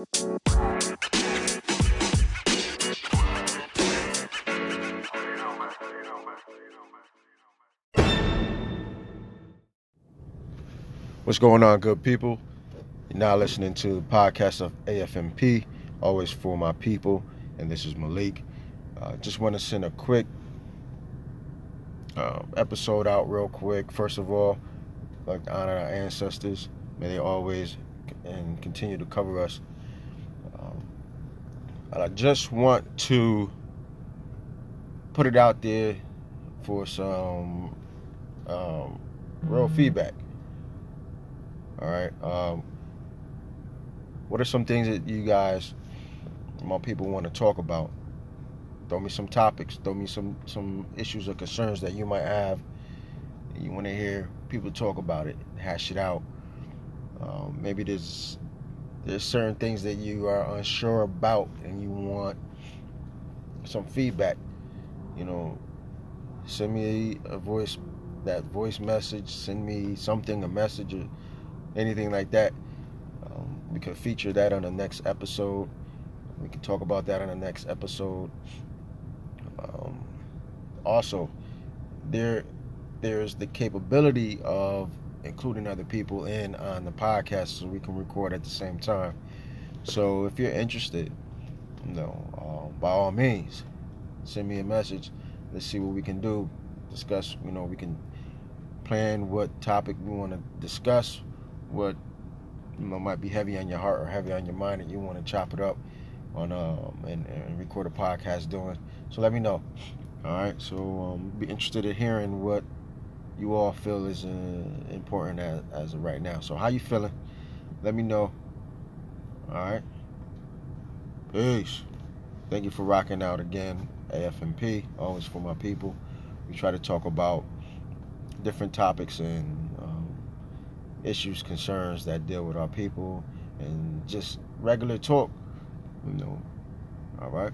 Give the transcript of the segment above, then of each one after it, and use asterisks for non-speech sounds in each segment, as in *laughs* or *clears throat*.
What's going on, good people? You're now listening to the podcast of AFMP, always for my people, and this is Malik. Uh, just want to send a quick uh, episode out, real quick. First of all, like to honor our ancestors. May they always and continue to cover us. Um, I just want to put it out there for some um, real feedback. All right. Um, what are some things that you guys, my people, want to talk about? Throw me some topics. Throw me some some issues or concerns that you might have. You want to hear people talk about it, hash it out. Um, maybe there's there's certain things that you are unsure about, and you want some feedback. You know, send me a voice that voice message. Send me something, a message. Or, anything like that. Um, we could feature that on the next episode. We can talk about that on the next episode. Um, also, there there's the capability of including other people in on the podcast so we can record at the same time. So if you're interested, you know, um, by all means, send me a message. Let's see what we can do. Discuss, you know, we can plan what topic we want to discuss what you know might be heavy on your heart or heavy on your mind and you want to chop it up on um and, and record a podcast doing so let me know all right so um be interested in hearing what you all feel is uh, important as, as of right now so how you feeling let me know all right peace thank you for rocking out again afmp always for my people we try to talk about different topics and issues, concerns that deal with our people, and just regular talk, you know. All right.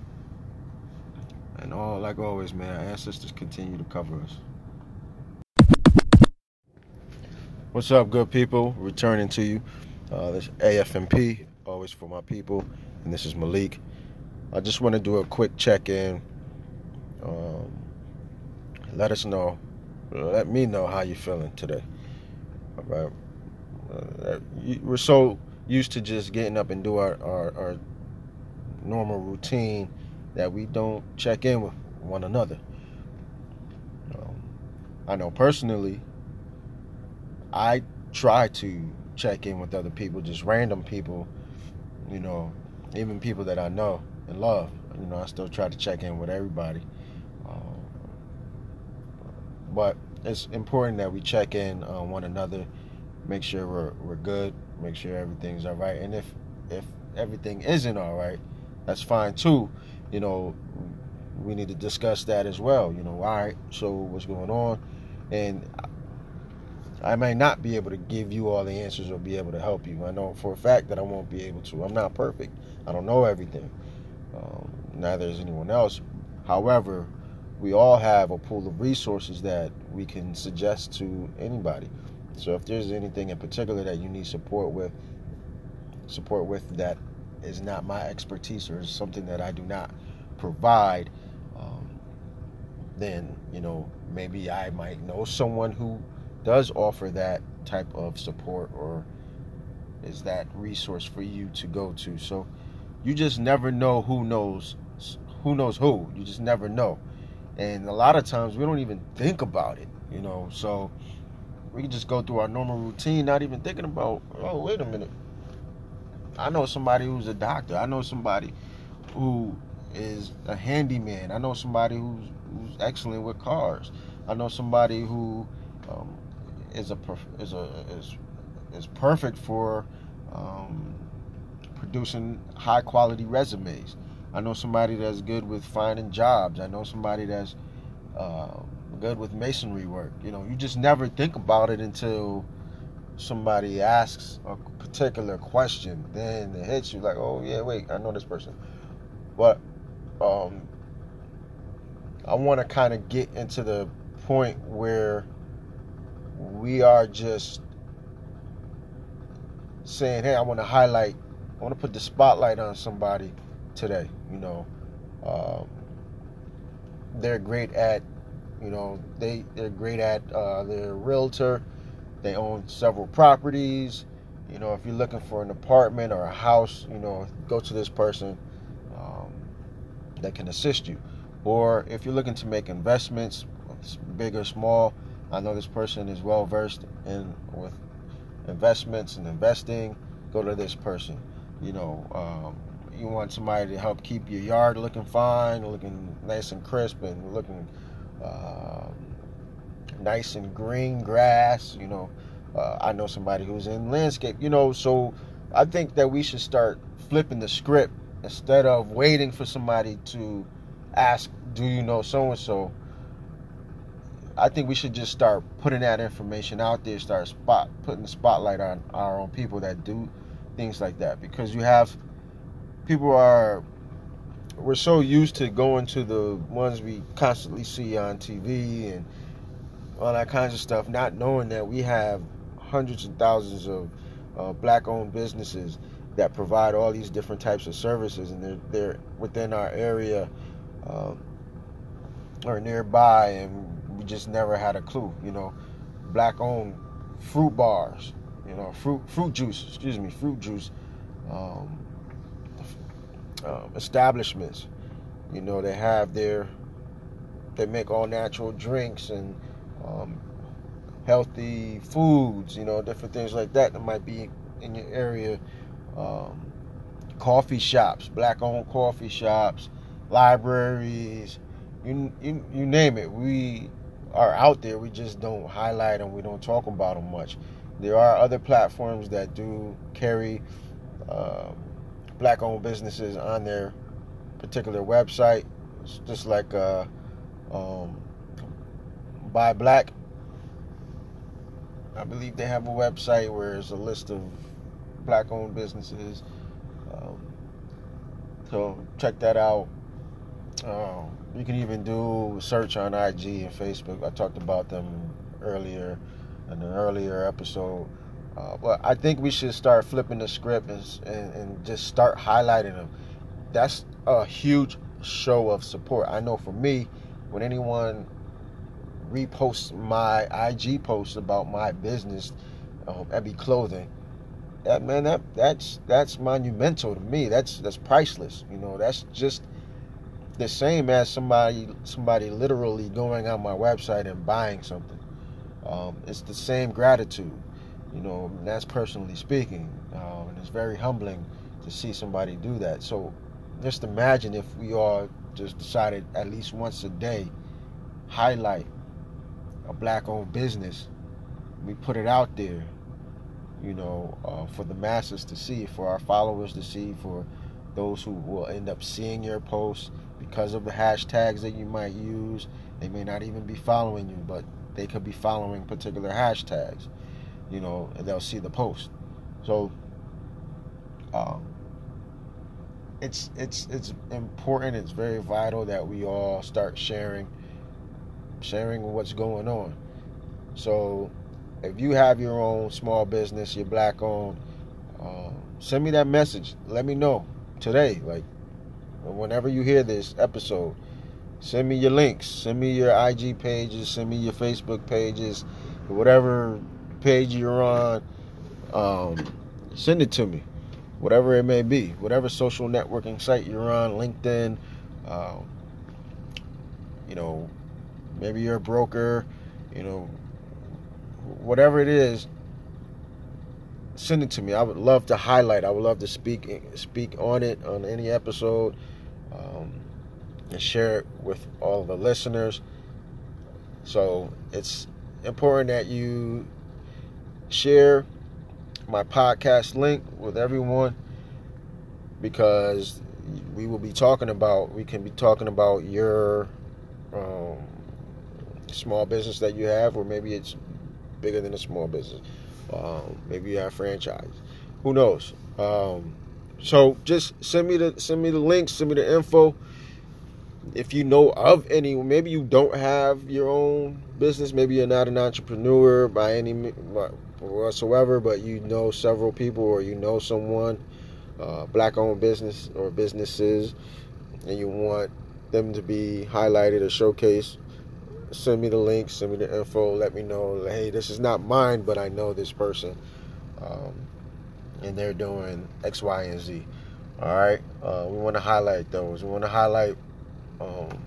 And all, like always, man, our ancestors continue to cover us. What's up, good people? Returning to you. Uh, this AFMP, always for my people, and this is Malik. I just want to do a quick check in. Um, let us know, let me know how you're feeling today. All right. Uh, we're so used to just getting up and do our, our, our normal routine that we don't check in with one another. Um, I know personally, I try to check in with other people, just random people, you know, even people that I know and love. You know, I still try to check in with everybody. Um, but it's important that we check in on one another make sure we're, we're good, make sure everything's all right. And if if everything isn't all right, that's fine too. You know, we need to discuss that as well. You know, all right, so what's going on? And I may not be able to give you all the answers or be able to help you. I know for a fact that I won't be able to. I'm not perfect. I don't know everything. Um, neither is anyone else. However, we all have a pool of resources that we can suggest to anybody. So if there's anything in particular that you need support with, support with that is not my expertise or is something that I do not provide, um, then you know maybe I might know someone who does offer that type of support or is that resource for you to go to. So you just never know who knows who knows who. You just never know. And a lot of times we don't even think about it, you know. So we can just go through our normal routine, not even thinking about, oh, wait a minute. I know somebody who's a doctor. I know somebody who is a handyman. I know somebody who's who's excellent with cars. I know somebody who um, is a is a is is perfect for um, producing high quality resumes. I know somebody that's good with finding jobs. I know somebody that's uh, good with masonry work. You know, you just never think about it until somebody asks a particular question. Then it hits you like, oh yeah, wait, I know this person. But um, I want to kind of get into the point where we are just saying, hey, I want to highlight I want to put the spotlight on somebody today. You know, um, they're great at, you know, they they're great at uh, they're a realtor. They own several properties. You know, if you're looking for an apartment or a house, you know, go to this person um, that can assist you. Or if you're looking to make investments, big or small, I know this person is well versed in with investments and investing. Go to this person. You know, um, you want somebody to help keep your yard looking fine, looking nice and crisp, and looking uh, nice and green grass. You know, uh, I know somebody who's in landscape. You know, so I think that we should start flipping the script instead of waiting for somebody to ask, "Do you know so and so?" I think we should just start putting that information out there, start spot putting the spotlight on our own people that do things like that. Because you have people are we're so used to going to the ones we constantly see on TV and all that kinds of stuff, not knowing that we have hundreds and thousands of uh, black-owned businesses that provide all these different types of services, and they're they're within our area um, or nearby, and we just never had a clue. You know, black-owned fruit bars, you know, fruit fruit juice, excuse me, fruit juice. Um, um, establishments. You know, they have their, they make all natural drinks and um, healthy foods, you know, different things like that that might be in your area. Um, coffee shops, black owned coffee shops, libraries, you, you, you name it. We are out there. We just don't highlight them. We don't talk about them much. There are other platforms that do carry um, black owned businesses on their particular website. It's just like uh, um, Buy Black. I believe they have a website where there's a list of black owned businesses. Um, so check that out. Um, you can even do search on IG and Facebook. I talked about them earlier in an earlier episode. Uh, but I think we should start flipping the script and, and, and just start highlighting them. That's a huge show of support. I know for me, when anyone reposts my IG post about my business, um, Ebby Clothing, that man, that that's that's monumental to me. That's that's priceless. You know, that's just the same as somebody somebody literally going on my website and buying something. Um, it's the same gratitude. You know, that's personally speaking, um, and it's very humbling to see somebody do that. So, just imagine if we all just decided at least once a day highlight a black-owned business. We put it out there, you know, uh, for the masses to see, for our followers to see, for those who will end up seeing your posts because of the hashtags that you might use. They may not even be following you, but they could be following particular hashtags you know, they'll see the post. So, um, it's it's it's important. It's very vital that we all start sharing, sharing what's going on. So, if you have your own small business, you're black owned, um, send me that message. Let me know today, like whenever you hear this episode. Send me your links. Send me your IG pages. Send me your Facebook pages. Whatever page you're on, um, send it to me, whatever it may be, whatever social networking site you're on, LinkedIn, um, you know, maybe you're a broker, you know, whatever it is, send it to me. I would love to highlight. I would love to speak speak on it on any episode um, and share it with all the listeners. So it's important that you share my podcast link with everyone because we will be talking about we can be talking about your um, small business that you have or maybe it's bigger than a small business. Um, maybe you have a franchise. Who knows? Um, so just send me the send me the links send me the info. If you know of any maybe you don't have your own business maybe you're not an entrepreneur by any whatsoever, but you know several people or you know someone uh, black-owned business or businesses, and you want them to be highlighted or showcased, send me the link, send me the info, let me know, hey, this is not mine, but I know this person, um, and they're doing X, Y, and Z. All right, uh, we want to highlight those. We want to highlight um,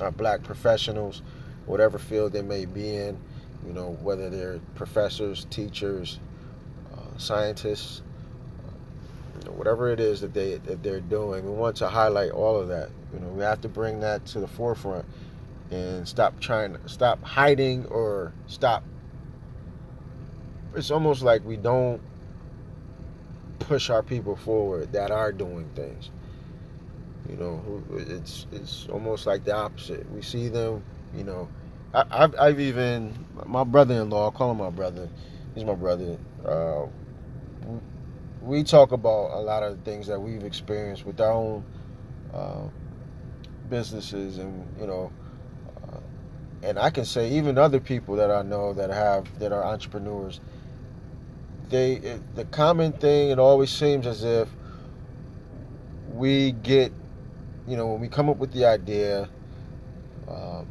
our black professionals, whatever field they may be in. You know, whether they're professors, teachers, uh, scientists, you know, whatever it is that they that they're doing. We want to highlight all of that. You know, we have to bring that to the forefront and stop trying to stop hiding or stop it's almost like we don't push our people forward that are doing things. You know it's it's almost like the opposite. We see them you know. I, have I've even my brother-in-law I call him my brother he's my brother uh, we talk about a lot of the things that we've experienced with our own uh, businesses and you know uh, and I can say even other people that I know that have that are entrepreneurs they it, the common thing it always seems as if we get you know when we come up with the idea um,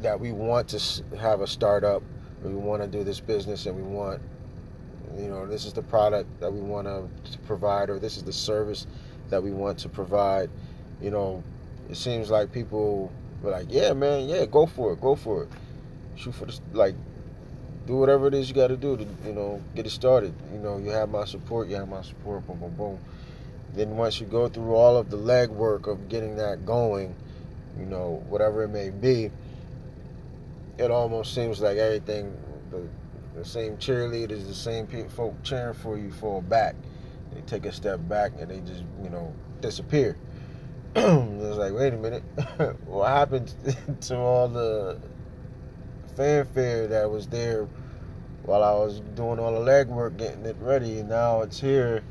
that we want to have a startup we want to do this business and we want you know this is the product that we want to provide or this is the service that we want to provide you know it seems like people were like yeah man yeah go for it go for it. Shoot for the like do whatever it is you got to do to you know get it started. You know you have my support you have my support boom boom boom. Then once you go through all of the legwork of getting that going you know whatever it may be it almost seems like everything the, the same cheerleaders the same folk cheering for you fall back. They take a step back and they just you know disappear. *clears throat* It's like wait a minute. *laughs* What happened *laughs* to all the fanfare that was there while I was doing all the legwork getting it ready. And now it's here,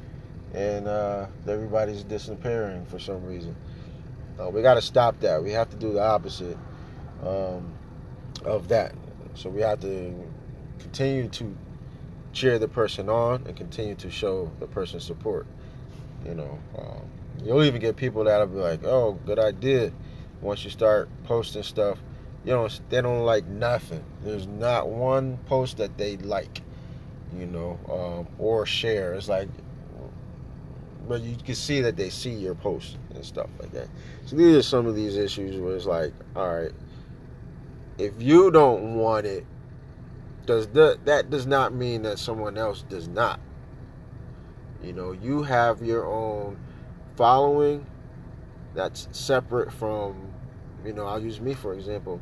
and uh, everybody's disappearing for some reason. Uh, we got to stop that. We have to do the opposite um, of that. So we have to continue to cheer the person on and continue to show the person support. You know, um, you'll even get people that'll be like, "Oh, good idea." Once you start posting stuff you know they don't like nothing. There's not one post that they like you know um, or share. It's like but you can see that they see your post and stuff like that. So these are some of these issues where it's like all right if you don't want it does that that does not mean that someone else does not. You know you have your own following that's separate from you know, I'll use me for example.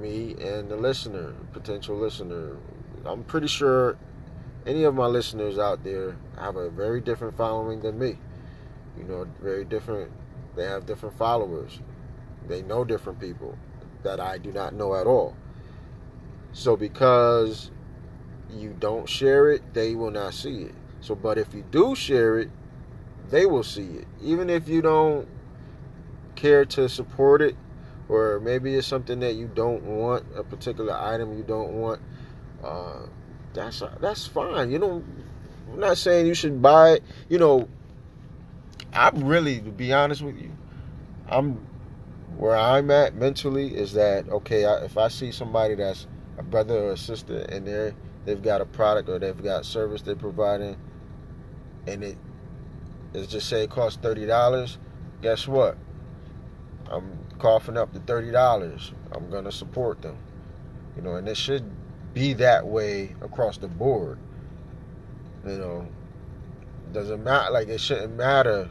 Me and the listener, potential listener. I'm pretty sure any of my listeners out there have a very different following than me. You know, very different. They have different followers. They know different people that I do not know at all. So because you don't share it, they will not see it. So, but if you do share it, they will see it. Even if you don't care to support it, or maybe it's something that you don't want, a particular item you don't want, uh, that's that's fine. You know, I'm not saying you should buy it. You know, I'm really, to be honest with you, I'm where I'm at mentally is that okay? I, if I see somebody that's a brother or a sister and they're they've got a product or they've got service they're providing, and it let's just say it costs thirty dollars. Guess what? I'm coughing up the thirty dollars. I'm gonna support them. You know, and it should be that way across the board. You know, doesn't matter. Like it shouldn't matter.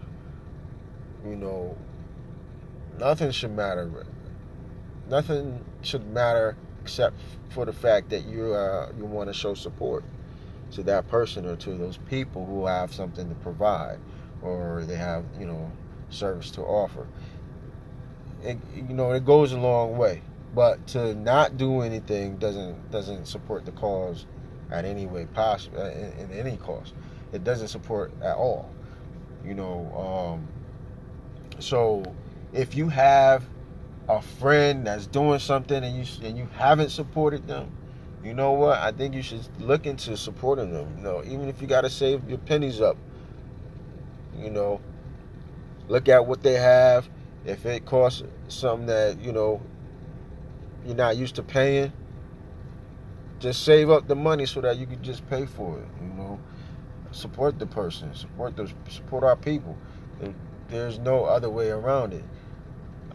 You know, nothing should matter. Nothing should matter except for the fact that you uh, you want to show support to that person or to those people who have something to provide or they have you know service to offer it, you know, it goes a long way. But to not do anything doesn't doesn't support the cause at any way possible uh, in, in any cost. It doesn't support at all. You know, um, so if you have a friend that's doing something and you and you haven't supported them, you know what? I think you should look into supporting them. You know, even if you got to save your pennies up You know, look at what they have. If it costs something that you know you're not used to paying, just save up the money so that you can just pay for it. You know, support the person, support the support our people. There's no other way around it.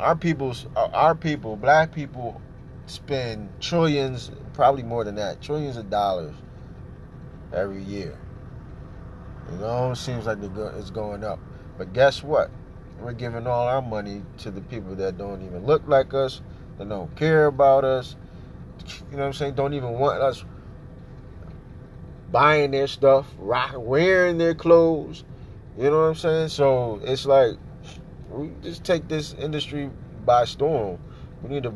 Our people's our people, black people, spend trillions, probably more than that, trillions of dollars every year. It seems like it's going up. But guess what? We're giving all our money to the people that don't even look like us, that don't care about us, you know what I'm saying? Don't even want us buying their stuff, rock, wearing their clothes. You know what I'm saying? So it's like we just take this industry by storm. We need to uh,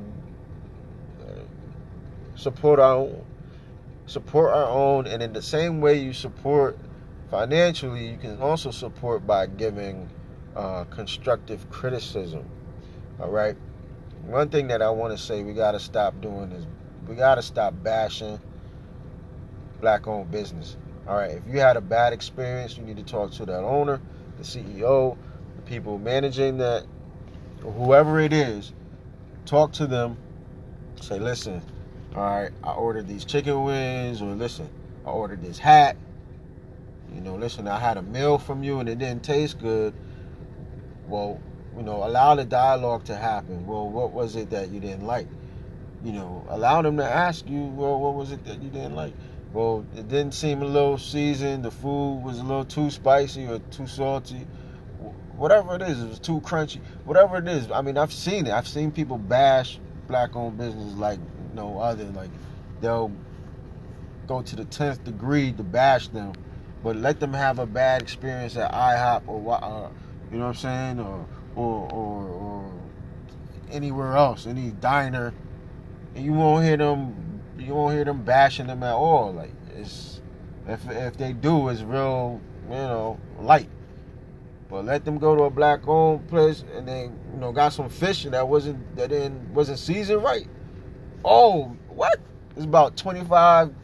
support our own, support our own, and in the same way you support financially, you can also support by giving uh, constructive criticism. All right. One thing that I want to say we got to stop doing is we got to stop bashing black owned business. All right, if you had a bad experience, you need to talk to that owner, the CEO, the people managing that, whoever it is. Talk to them. Say, listen, all right, I ordered these chicken wings, or listen, I ordered this hat. You know, listen, I had a meal from you and it didn't taste good. Well, you know, allow the dialogue to happen. Well, what was it that you didn't like? you know, allow them to ask you, well, what was it that you didn't like? Well, it didn't seem a little seasoned. The food was a little too spicy or too salty. Whatever it is, it was too crunchy. Whatever it is, I mean, I've seen it. I've seen people bash black-owned businesses like no other. Like they'll go to the tenth degree to bash them, but let them have a bad experience at IHOP or uh, you know what I'm saying, or or or, or anywhere else, any diner you won't hear them you won't hear them bashing them at all. Like it's if if they do, it's real, you know, light. But let them go to a black owned place and they, you know, got some fish that wasn't that didn't wasn't seasoned right. Oh, what? It's about 25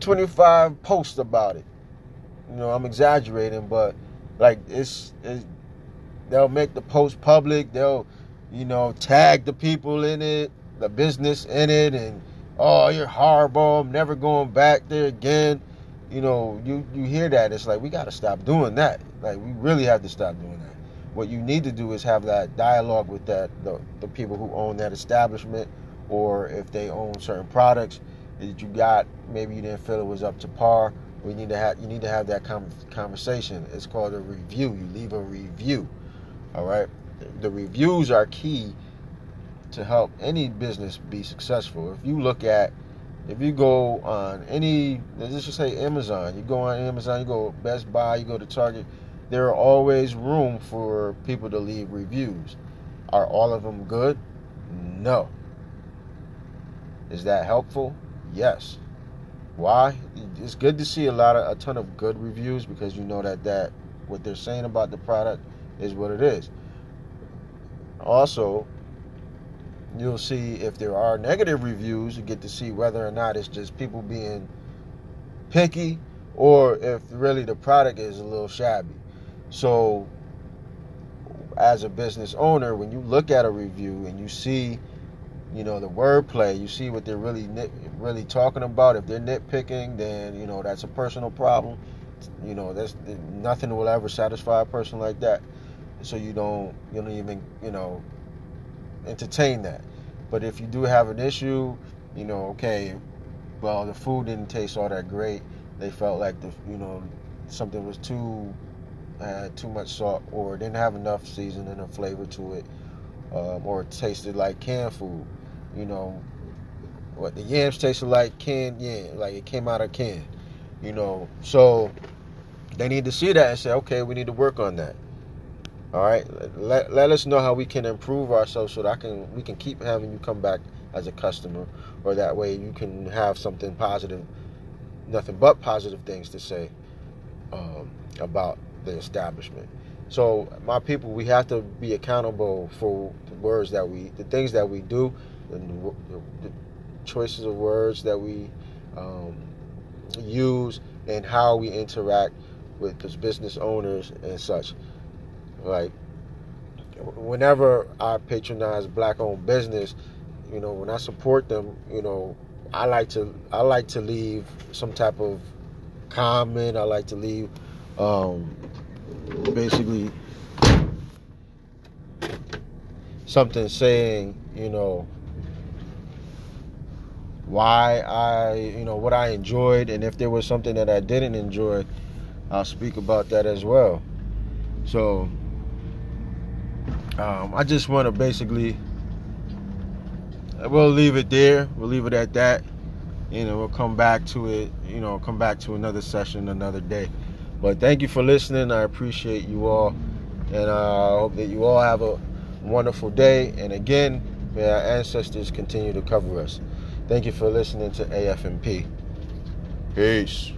25 posts about it. You know, I'm exaggerating, but like it's, it's they'll make the post public. They'll, you know, tag the people in it the business in it and oh you're horrible i'm never going back there again. You know you you hear that it's like we got to stop doing that. Like we really have to stop doing that. What you need to do is have that dialogue with that the, the people who own that establishment or if they own certain products that you got maybe you didn't feel it was up to par we need to have you need to have that conversation it's called a review you leave a review all right the reviews are key to help any business be successful. If you look at, if you go on any, let's just say Amazon, you go on Amazon, you go Best Buy, you go to Target, there are always room for people to leave reviews. Are all of them good? No. Is that helpful? Yes. Why? It's good to see a lot of a ton of good reviews because you know that that what they're saying about the product is what it is. Also, you'll see if there are negative reviews, you get to see whether or not it's just people being picky or if really the product is a little shabby. So, as a business owner, when you look at a review and you see, you know, the wordplay, you see what they're really nit- really talking about. If they're nitpicking, then you know that's a personal problem. You know, that's nothing will ever satisfy a person like that. So you don't, you don't even, you know, entertain that. But if you do have an issue, you know, okay, well, the food didn't taste all that great. They felt like the, you know, something was too had too much salt or didn't have enough seasoning or flavor to it, um, or tasted like canned food. You know, what the yams tasted like canned yam, like it came out of can. You know, so they need to see that and say, okay, we need to work on that. All right, let, let us know how we can improve ourselves so that I can we can keep having you come back as a customer, or that way you can have something positive, nothing but positive things to say um, about the establishment. So, my people, we have to be accountable for the words that we, the things that we do, the, the choices of words that we um, use, and how we interact with those business owners and such. Like whenever I patronize black-owned business, you know, when I support them, you know, I like to I like to leave some type of comment. I like to leave um, basically something saying, you know, why I, you know, what I enjoyed, and if there was something that I didn't enjoy, I'll speak about that as well. So, um, I just want to basically, we'll leave it there. We'll leave it at that. You know, we'll come back to it. You know, come back to another session another day. But thank you for listening. I appreciate you all, and uh, I hope that you all have a wonderful day. And again, may our ancestors continue to cover us. Thank you for listening to AFMP. Peace.